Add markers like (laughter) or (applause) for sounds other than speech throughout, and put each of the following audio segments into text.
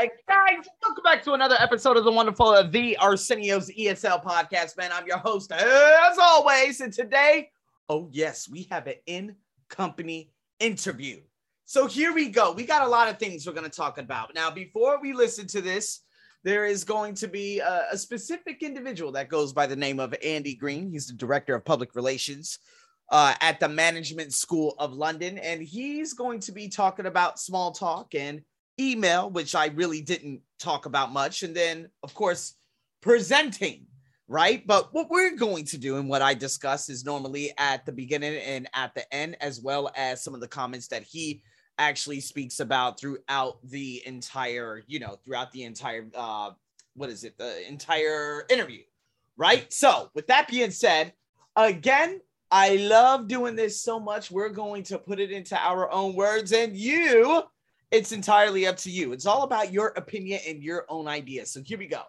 Guys, welcome back to another episode of the wonderful of the Arsenio's ESL podcast. Man, I'm your host as always, and today, oh yes, we have an in company interview. So here we go. We got a lot of things we're going to talk about. Now, before we listen to this, there is going to be a, a specific individual that goes by the name of Andy Green. He's the director of public relations uh, at the Management School of London, and he's going to be talking about small talk and email, which I really didn't talk about much, and then of course presenting, right? But what we're going to do and what I discuss is normally at the beginning and at the end, as well as some of the comments that he actually speaks about throughout the entire, you know, throughout the entire uh what is it, the entire interview, right? So, with that being said, again, I love doing this so much. We're going to put it into our own words, and you, it's entirely up to you. It's all about your opinion and your own ideas. So, here we go.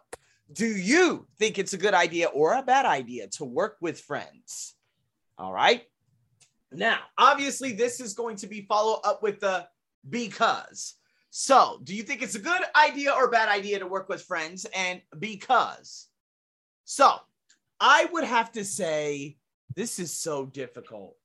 Do you think it's a good idea or a bad idea to work with friends? All right. Now, obviously, this is going to be follow up with the because. So, do you think it's a good idea or bad idea to work with friends? And because. So, I would have to say this is so difficult,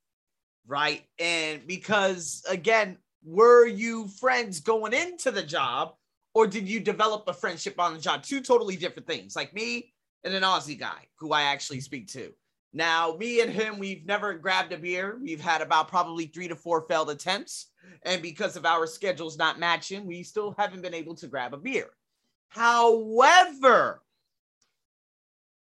right? And because, again, were you friends going into the job or did you develop a friendship on the job? Two totally different things. Like me and an Aussie guy who I actually speak to. Now, me and him, we've never grabbed a beer. We've had about probably three to four failed attempts. And because of our schedules not matching, we still haven't been able to grab a beer. However,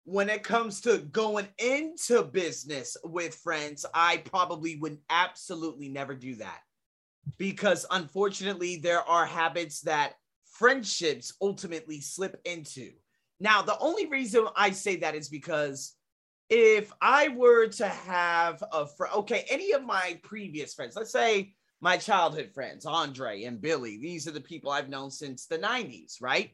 when it comes to going into business with friends, I probably would absolutely never do that. Because unfortunately, there are habits that friendships ultimately slip into. Now, the only reason I say that is because if I were to have a friend, okay, any of my previous friends, let's say my childhood friends, Andre and Billy, these are the people I've known since the 90s, right?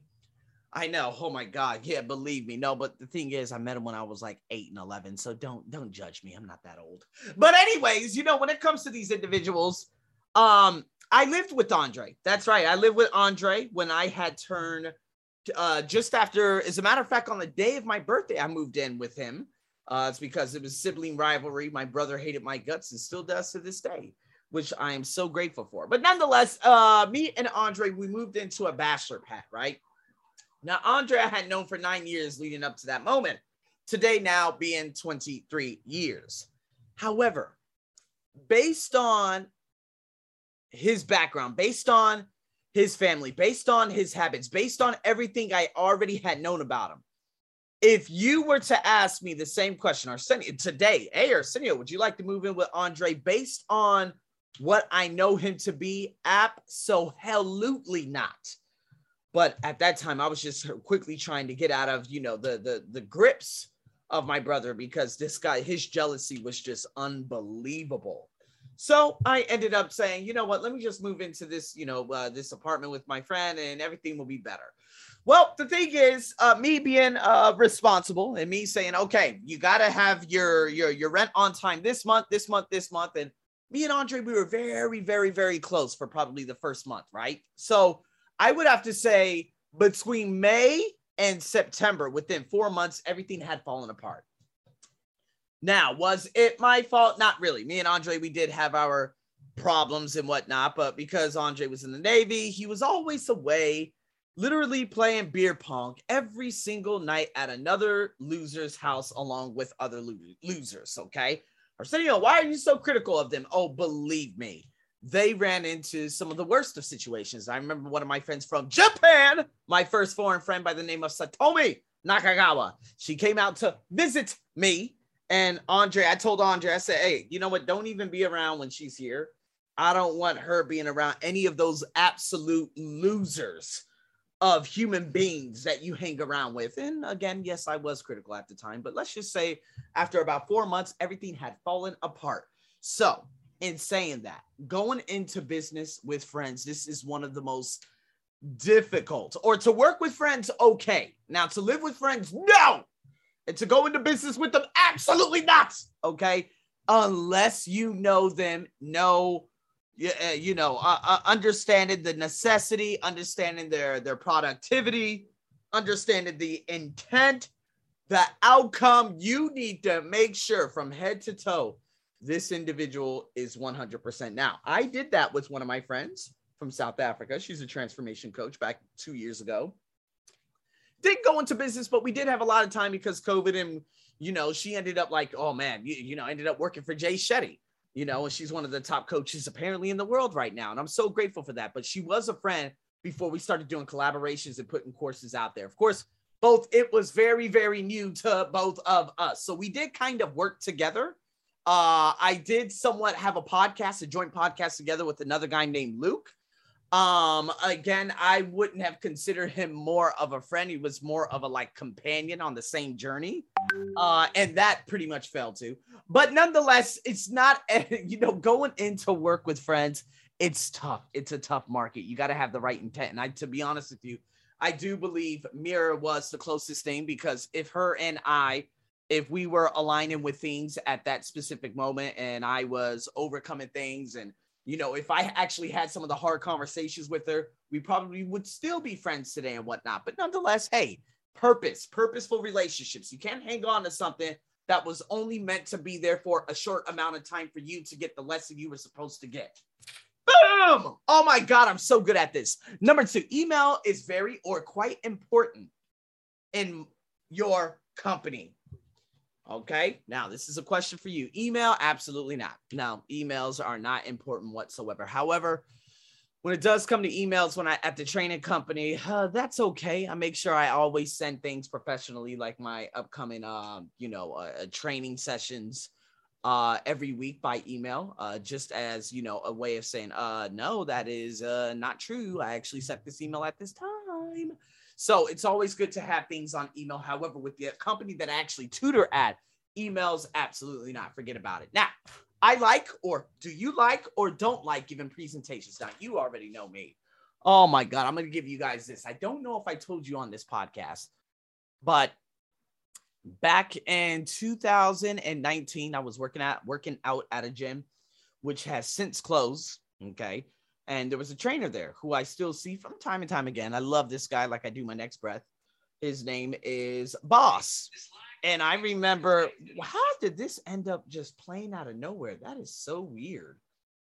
I know. Oh my God. Yeah, believe me. No, but the thing is, I met him when I was like eight and 11. So don't, don't judge me. I'm not that old. But, anyways, you know, when it comes to these individuals, um, I lived with Andre. That's right. I lived with Andre when I had turned uh, just after, as a matter of fact, on the day of my birthday, I moved in with him. Uh, it's because it was sibling rivalry. My brother hated my guts and still does to this day, which I am so grateful for. But nonetheless, uh, me and Andre, we moved into a bachelor pad, right? Now, Andre, I had known for nine years leading up to that moment. Today, now being 23 years. However, based on his background, based on his family, based on his habits, based on everything I already had known about him, if you were to ask me the same question, Arsenio, today, hey, Arsenio, would you like to move in with Andre based on what I know him to be? Absolutely not. But at that time, I was just quickly trying to get out of, you know, the the the grips of my brother because this guy, his jealousy was just unbelievable. So I ended up saying, you know what, let me just move into this, you know, uh, this apartment with my friend and everything will be better. Well, the thing is, uh, me being uh, responsible and me saying, okay, you got to have your your your rent on time this month, this month, this month, and me and Andre, we were very, very, very close for probably the first month, right? So I would have to say between May and September, within four months, everything had fallen apart. Now, was it my fault? Not really. Me and Andre, we did have our problems and whatnot, but because Andre was in the Navy, he was always away literally playing beer pong every single night at another loser's house along with other lo- losers. Okay. Arsenio, why are you so critical of them? Oh, believe me, they ran into some of the worst of situations. I remember one of my friends from Japan, my first foreign friend by the name of Satomi Nakagawa. She came out to visit me. And Andre, I told Andre, I said, hey, you know what? Don't even be around when she's here. I don't want her being around any of those absolute losers of human beings that you hang around with. And again, yes, I was critical at the time, but let's just say after about four months, everything had fallen apart. So, in saying that, going into business with friends, this is one of the most difficult, or to work with friends, okay. Now, to live with friends, no. And to go into business with them, absolutely not. Okay. Unless you know them, know uh, you know, uh, uh, understanding the necessity, understanding their their productivity, understanding the intent, the outcome. You need to make sure from head to toe this individual is 100%. Now, I did that with one of my friends from South Africa. She's a transformation coach back two years ago. Didn't go into business, but we did have a lot of time because COVID and, you know, she ended up like, oh man, you, you know, ended up working for Jay Shetty, you know, and she's one of the top coaches apparently in the world right now. And I'm so grateful for that. But she was a friend before we started doing collaborations and putting courses out there. Of course, both it was very, very new to both of us. So we did kind of work together uh, I did somewhat have a podcast, a joint podcast together with another guy named Luke. Um, again, I wouldn't have considered him more of a friend. He was more of a like companion on the same journey. Uh, and that pretty much fell to. But nonetheless, it's not, (laughs) you know, going into work with friends, it's tough. It's a tough market. You got to have the right intent. And I, to be honest with you, I do believe Mira was the closest thing because if her and I if we were aligning with things at that specific moment and I was overcoming things and you know, if I actually had some of the hard conversations with her, we probably would still be friends today and whatnot. But nonetheless, hey, purpose, purposeful relationships. You can't hang on to something that was only meant to be there for a short amount of time for you to get the lesson you were supposed to get. Boom! Oh my God, I'm so good at this. Number two, email is very or quite important in your company. Okay. Now, this is a question for you. Email? Absolutely not. No, emails are not important whatsoever. However, when it does come to emails when I at the training company, uh, that's okay. I make sure I always send things professionally, like my upcoming, um, you know, uh, training sessions uh, every week by email, uh, just as you know, a way of saying, uh, no, that is uh, not true. I actually sent this email at this time. So it's always good to have things on email. However, with the company that I actually tutor at, emails, absolutely not. Forget about it. Now, I like, or do you like, or don't like giving presentations? Now, you already know me. Oh my God, I'm going to give you guys this. I don't know if I told you on this podcast, but back in 2019, I was working at working out at a gym, which has since closed. Okay. And there was a trainer there who I still see from time and time again. I love this guy like I do my next breath. His name is Boss. And I remember, how did this end up just playing out of nowhere? That is so weird.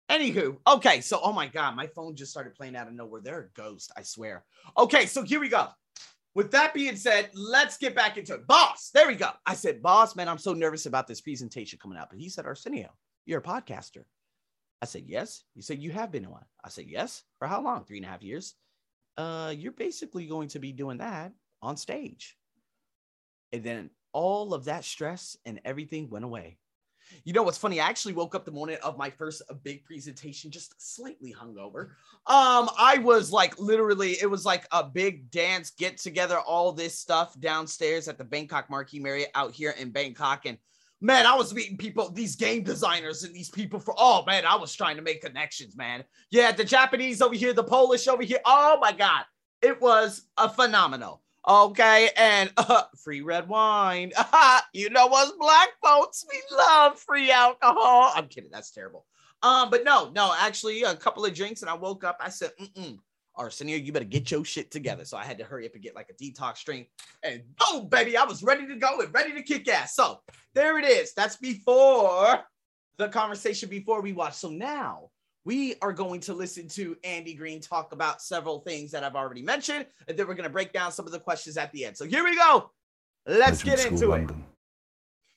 Anywho, okay, so oh my god, my phone just started playing out of nowhere. They're a ghost, I swear. Okay, so here we go. With that being said, let's get back into it. Boss, there we go. I said, boss, man, I'm so nervous about this presentation coming up. But he said, Arsenio, you're a podcaster. I said, yes. He said, you have been one. I said, yes. For how long? Three and a half years. Uh, you're basically going to be doing that on stage. And then all of that stress and everything went away. You know what's funny? I actually woke up the morning of my first big presentation just slightly hungover. Um, I was like literally, it was like a big dance get together, all this stuff downstairs at the Bangkok Marquis Marriott out here in Bangkok. And man, I was meeting people, these game designers and these people for, oh man, I was trying to make connections, man. Yeah, the Japanese over here, the Polish over here. Oh my God. It was a phenomenal. Okay, and (laughs) uh, free red wine. (laughs) you know us black folks, we love free alcohol. I'm kidding, that's terrible. Um, but no, no, actually, a couple of drinks, and I woke up. I said, mm Arsenio, you better get your shit together. So I had to hurry up and get like a detox drink. And boom, baby, I was ready to go and ready to kick ass. So there it is. That's before the conversation before we watch. So now we are going to listen to Andy Green talk about several things that I've already mentioned. And then we're going to break down some of the questions at the end. So here we go. Let's get into London. it.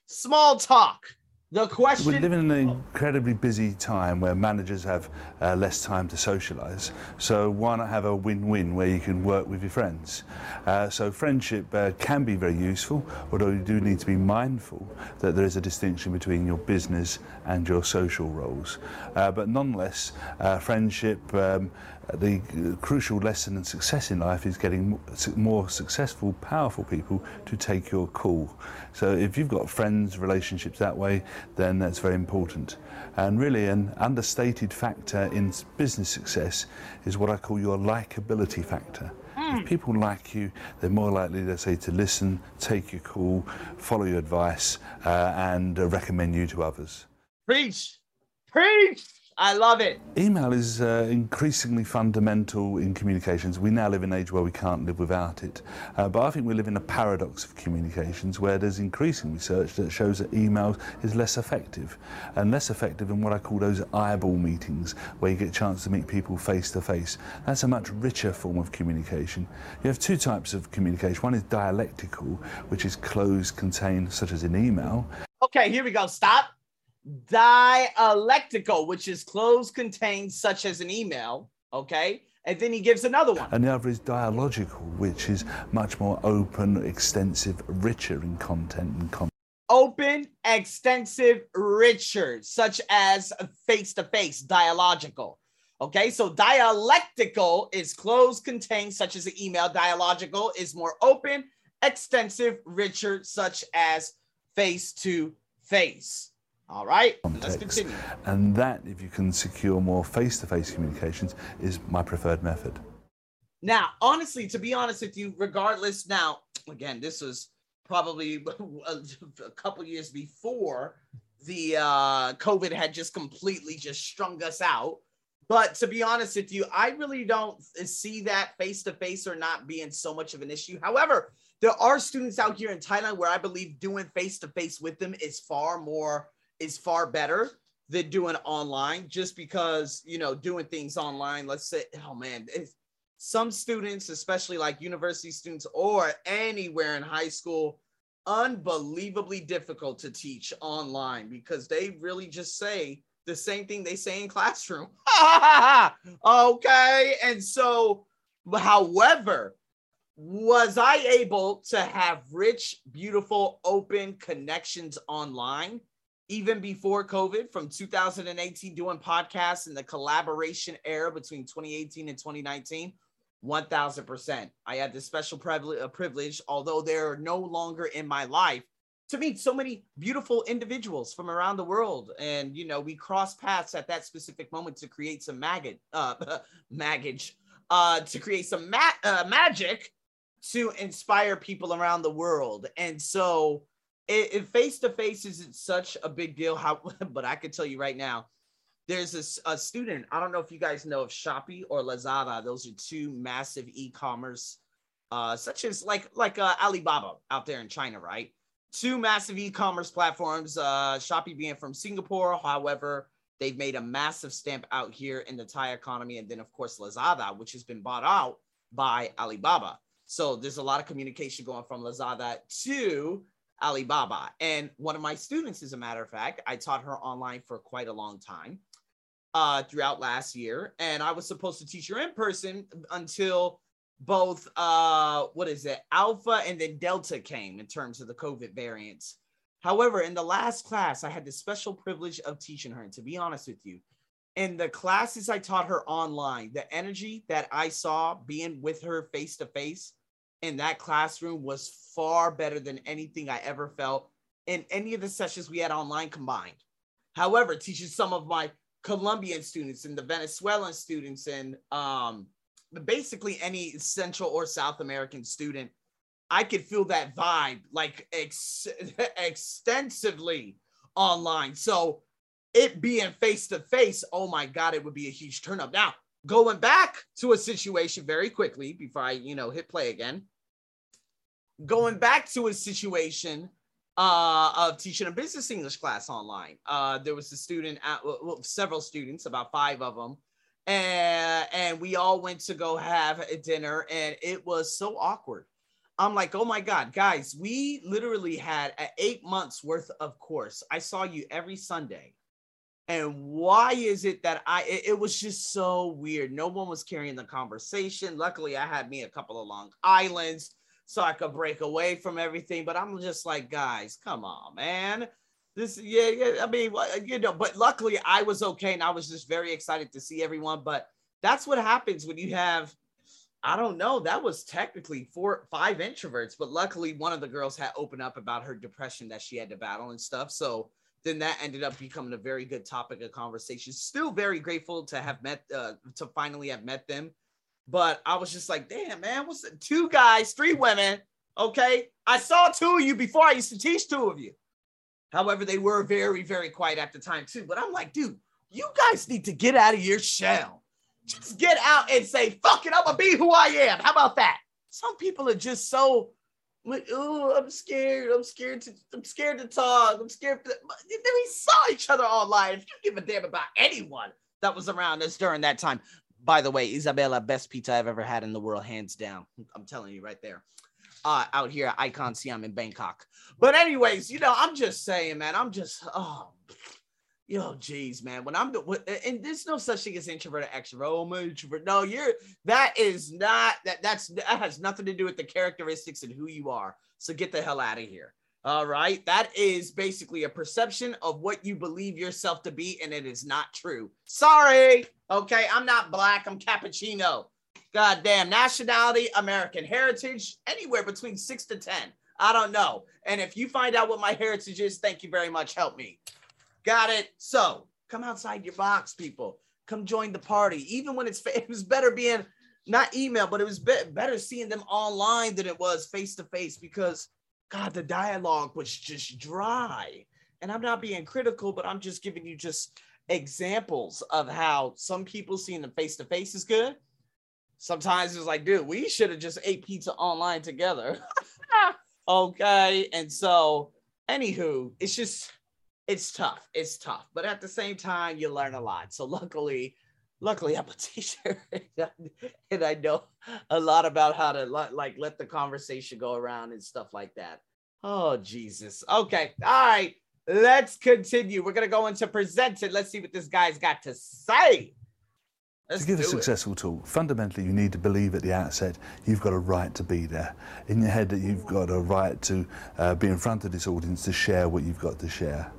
Small talk. The question. We live in an incredibly busy time where managers have uh, less time to socialise. So why not have a win-win where you can work with your friends? Uh, so friendship uh, can be very useful, although you do need to be mindful that there is a distinction between your business and your social roles. Uh, but nonetheless, uh, friendship. Um, the crucial lesson and success in life is getting more successful, powerful people to take your call. So if you've got friends, relationships that way, then that's very important. And really, an understated factor in business success is what I call your likability factor. Mm. If hmm. people like you, they're more likely, let's say, to listen, take your call, follow your advice, uh, and uh, recommend you to others. Preach! Preach! I love it. Email is uh, increasingly fundamental in communications. We now live in an age where we can't live without it. Uh, but I think we live in a paradox of communications where there's increasing research that shows that email is less effective and less effective in what I call those eyeball meetings where you get a chance to meet people face to face. That's a much richer form of communication. You have two types of communication. One is dialectical, which is closed, contained, such as in email. Okay, here we go. Stop dialectical, which is closed contained, such as an email. Okay. And then he gives another one. And the other is dialogical, which is much more open, extensive, richer in content and content. Open, extensive, richer, such as face to face, dialogical. Okay, so dialectical is closed, contained, such as an email. Dialogical is more open, extensive, richer, such as face to face. All right, let's continue. And that, if you can secure more face to face communications, is my preferred method. Now, honestly, to be honest with you, regardless, now, again, this was probably (laughs) a couple years before the uh, COVID had just completely just strung us out. But to be honest with you, I really don't see that face to face or not being so much of an issue. However, there are students out here in Thailand where I believe doing face to face with them is far more is far better than doing online just because you know doing things online. Let's say oh man some students especially like university students or anywhere in high school unbelievably difficult to teach online because they really just say the same thing they say in classroom. (laughs) Okay? And so however was i able to have rich beautiful open connections online even before COVID from 2018 doing podcasts in the collaboration era between 2018 and 2019. 1000%. I had this special privilege, uh, although they're no longer in my life, to meet so many beautiful individuals from around the world. And, you know, we cross paths at that specific moment to create some maggot, uh, (laughs) maggage, uh, to create some ma- uh, magic to inspire people around the world. And so, it face to face isn't such a big deal. How, (laughs) but I can tell you right now, there's a, a, student. I don't know if you guys know of Shopee or Lazada. Those are two massive e-commerce, uh, such as like like uh, Alibaba out there in China, right? Two massive e-commerce platforms. Uh, Shopee being from Singapore, however, they've made a massive stamp out here in the Thai economy, and then of course Lazada, which has been bought out by Alibaba. So there's a lot of communication going from Lazada to Alibaba. And one of my students, as a matter of fact, I taught her online for quite a long time uh, throughout last year. And I was supposed to teach her in person until both, uh, what is it, Alpha and then Delta came in terms of the COVID variants. However, in the last class, I had the special privilege of teaching her. And to be honest with you, in the classes I taught her online, the energy that I saw being with her face to face in that classroom was far better than anything I ever felt in any of the sessions we had online combined. However, teaching some of my Colombian students and the Venezuelan students and um, basically any Central or South American student, I could feel that vibe like ex- (laughs) extensively online. So it being face to face, oh my God, it would be a huge turn up. Now, going back to a situation very quickly before I, you know, hit play again going back to a situation uh, of teaching a business English class online. Uh, there was a student, at, well, several students, about five of them, and and we all went to go have a dinner, and it was so awkward. I'm like, oh my god, guys, we literally had eight months worth of course. I saw you every Sunday. And why is it that I it, it was just so weird? No one was carrying the conversation. Luckily, I had me a couple of long islands so I could break away from everything. But I'm just like, guys, come on, man. This, yeah, yeah. I mean, you know, but luckily I was okay and I was just very excited to see everyone. But that's what happens when you have, I don't know, that was technically four, five introverts, but luckily one of the girls had opened up about her depression that she had to battle and stuff. So then that ended up becoming a very good topic of conversation. Still very grateful to have met, uh, to finally have met them but I was just like, damn, man, what's two guys, three women? Okay. I saw two of you before I used to teach two of you. However, they were very, very quiet at the time too. But I'm like, dude, you guys need to get out of your shell. Just get out and say, fuck it, I'm gonna be who I am. How about that? Some people are just so like, oh, I'm scared. I'm scared to I'm scared to talk. I'm scared to we saw each other online. If you give a damn about anyone that was around us during that time. By the way, Isabella, best pizza I've ever had in the world, hands down. I'm telling you right there. Uh, out here at Icon Siam in Bangkok. But anyways, you know, I'm just saying, man, I'm just oh yo, geez, man. When I'm and there's no such thing as introvert or extrovert. Oh, I'm introvert. No, you're that is not that that's that has nothing to do with the characteristics and who you are. So get the hell out of here. All right. That is basically a perception of what you believe yourself to be, and it is not true. Sorry. Okay. I'm not black. I'm cappuccino. Goddamn nationality, American heritage, anywhere between six to 10. I don't know. And if you find out what my heritage is, thank you very much. Help me. Got it. So come outside your box, people. Come join the party. Even when it's (laughs) it was better being not email, but it was be- better seeing them online than it was face to face because God, the dialogue was just dry. And I'm not being critical, but I'm just giving you just examples of how some people seeing them face to face is good. Sometimes it's like, dude, we should have just ate pizza online together. (laughs) okay. And so, anywho, it's just it's tough. It's tough, but at the same time, you learn a lot. So luckily, luckily, I'm a (laughs) teacher, and I know a lot about how to like let the conversation go around and stuff like that. Oh Jesus. Okay. All right. Let's continue. We're gonna go into presented. Let's see what this guy's got to say. Let's to give a successful it. talk, fundamentally, you need to believe at the outset you've got a right to be there. In your head, that you've got a right to uh, be in front of this audience to share what you've got to share.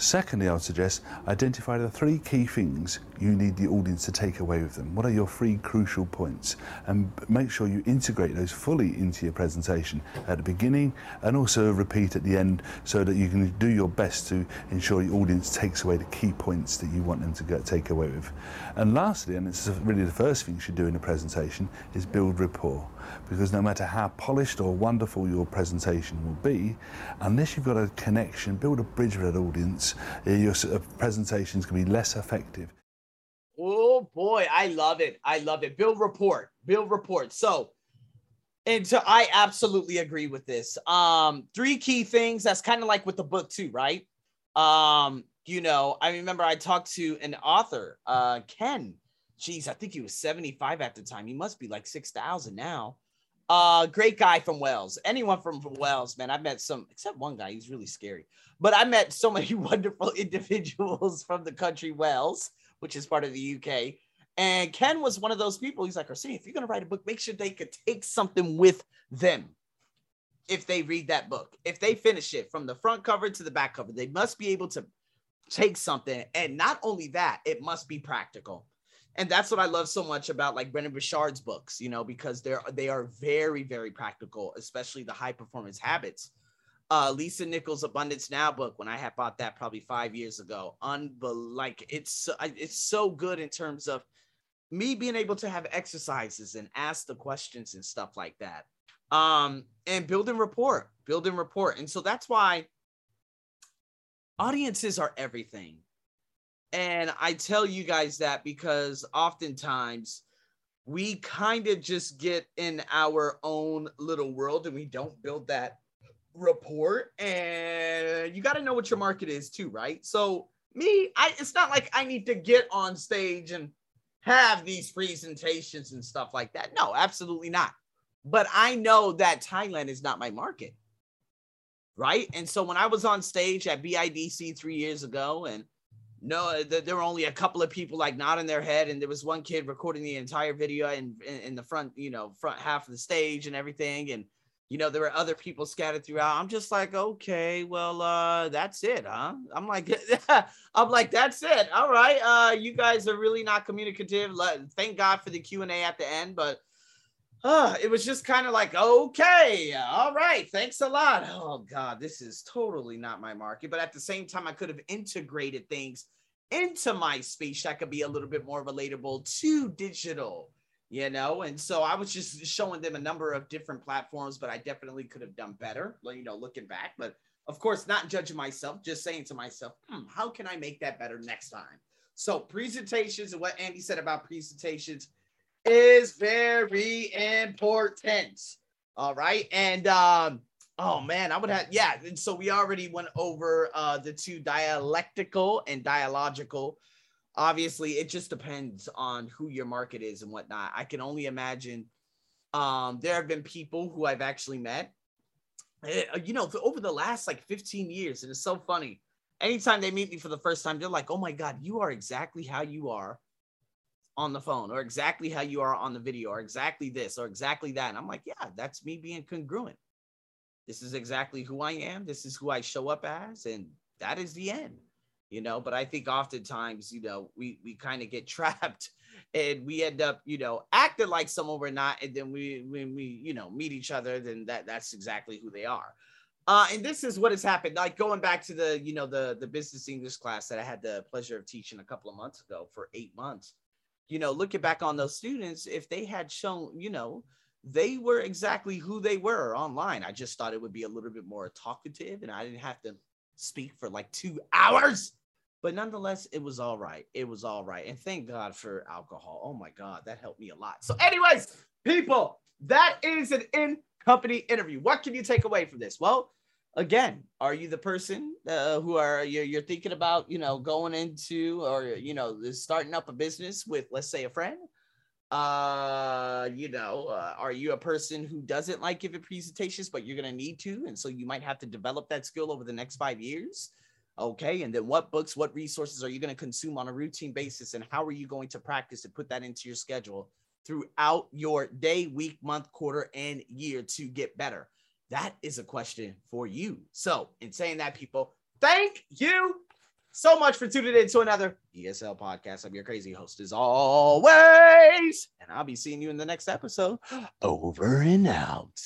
Secondly, I would suggest identify the three key things you need the audience to take away with them. What are your three crucial points? And make sure you integrate those fully into your presentation at the beginning and also repeat at the end so that you can do your best to ensure your audience takes away the key points that you want them to get, take away with. And lastly, and it's really the first thing you should do in a presentation, is build rapport because no matter how polished or wonderful your presentation will be, unless you've got a connection, build a bridge with that audience, uh, your presentation is going to be less effective. Oh boy, I love it. I love it. Build report. Build report. So, and so I absolutely agree with this. Um, three key things. That's kind of like with the book too, right? Um, you know, I remember I talked to an author, uh, Ken. Geez, I think he was 75 at the time. He must be like 6,000 now. Uh, great guy from Wales. Anyone from, Wales, man. I've met some, except one guy. He's really scary. But I met so many (laughs) wonderful individuals from the country Wales, which is part of the UK. And Ken was one of those people. He's like, Arsenio, if you're going to write a book, make sure they could take something with them if they read that book. If they finish it from the front cover to the back cover, they must be able to take something. And not only that, it must be practical and that's what I love so much about like Brendon Burchard's books, you know, because they're they are very very practical, especially the high performance habits. Uh, Lisa Nichols' Abundance Now book, when I had bought that probably five years ago, unbel- like it's it's so good in terms of me being able to have exercises and ask the questions and stuff like that, um, and building rapport, building rapport, and so that's why audiences are everything and I tell you guys that because oftentimes we kind of just get in our own little world and we don't build that rapport. And you got to know what your market is too, right? So, me, I it's not like I need to get on stage and have these presentations and stuff like that. No, absolutely not. But I know that Thailand is not my market. Right. And so when I was on stage at BIDC three years ago and no there were only a couple of people like nodding their head and there was one kid recording the entire video in, in, in the front you know front half of the stage and everything and you know there were other people scattered throughout. I'm just like okay well uh that's it huh? I'm like (laughs) i'm like that's it. All right uh you guys are really not communicative. Thank god for the q&a at the end but uh, it was just kind of like, okay, all right, thanks a lot. Oh God, this is totally not my market. But at the same time, I could have integrated things into my speech that could be a little bit more relatable to digital, you know. And so I was just showing them a number of different platforms, but I definitely could have done better, you know, looking back. But of course, not judging myself, just saying to myself, hmm, how can I make that better next time? So presentations and what Andy said about presentations is very important. All right. And um, oh man, I would have yeah. And so we already went over uh the two dialectical and dialogical. Obviously, it just depends on who your market is and whatnot. I can only imagine um there have been people who I've actually met. eh, You know, over the last like 15 years, and it's so funny. Anytime they meet me for the first time, they're like, "Oh my god, you are exactly how you are on the phone or exactly how you are on the video or exactly this or exactly that. And I'm like, yeah, that's me being congruent. This is exactly who I am. This is who I show up as. And that is the end, you know. But I think oftentimes, you know, we we kind of get (laughs) trapped and we end up, you know, acting like someone we're not. And then we when we, you know, meet each other, then that that's exactly who they are. Uh, and this is what has happened. Like going back to the, you know, the the business English class that I had the pleasure of teaching a couple of months ago for eight months you know, looking back on those students, if they had shown, you know, they were exactly who they were online. I just thought it would be a little bit more talkative and I didn't have to speak for like two hours. But nonetheless, it was all right. It was all right. And thank God for alcohol. Oh my God, that helped me a lot. So, anyways, people, that is an in company interview. What can you take away from this? Well, again are you the person uh, who are you're, you're thinking about you know going into or you know starting up a business with let's say a friend? Uh you know uh, are you a person who doesn't like giving presentations but you're going to need to and so you might have to develop that skill over the next five years? Okay and then what books what resources are you going to consume on a routine basis and how are you going to practice and put that into your schedule throughout your day week month quarter and year to get better that is a question for you. So, in saying that, people, thank you so much for tuning in to another ESL podcast. I'm your crazy host, as always, and I'll be seeing you in the next episode. (gasps) Over and out.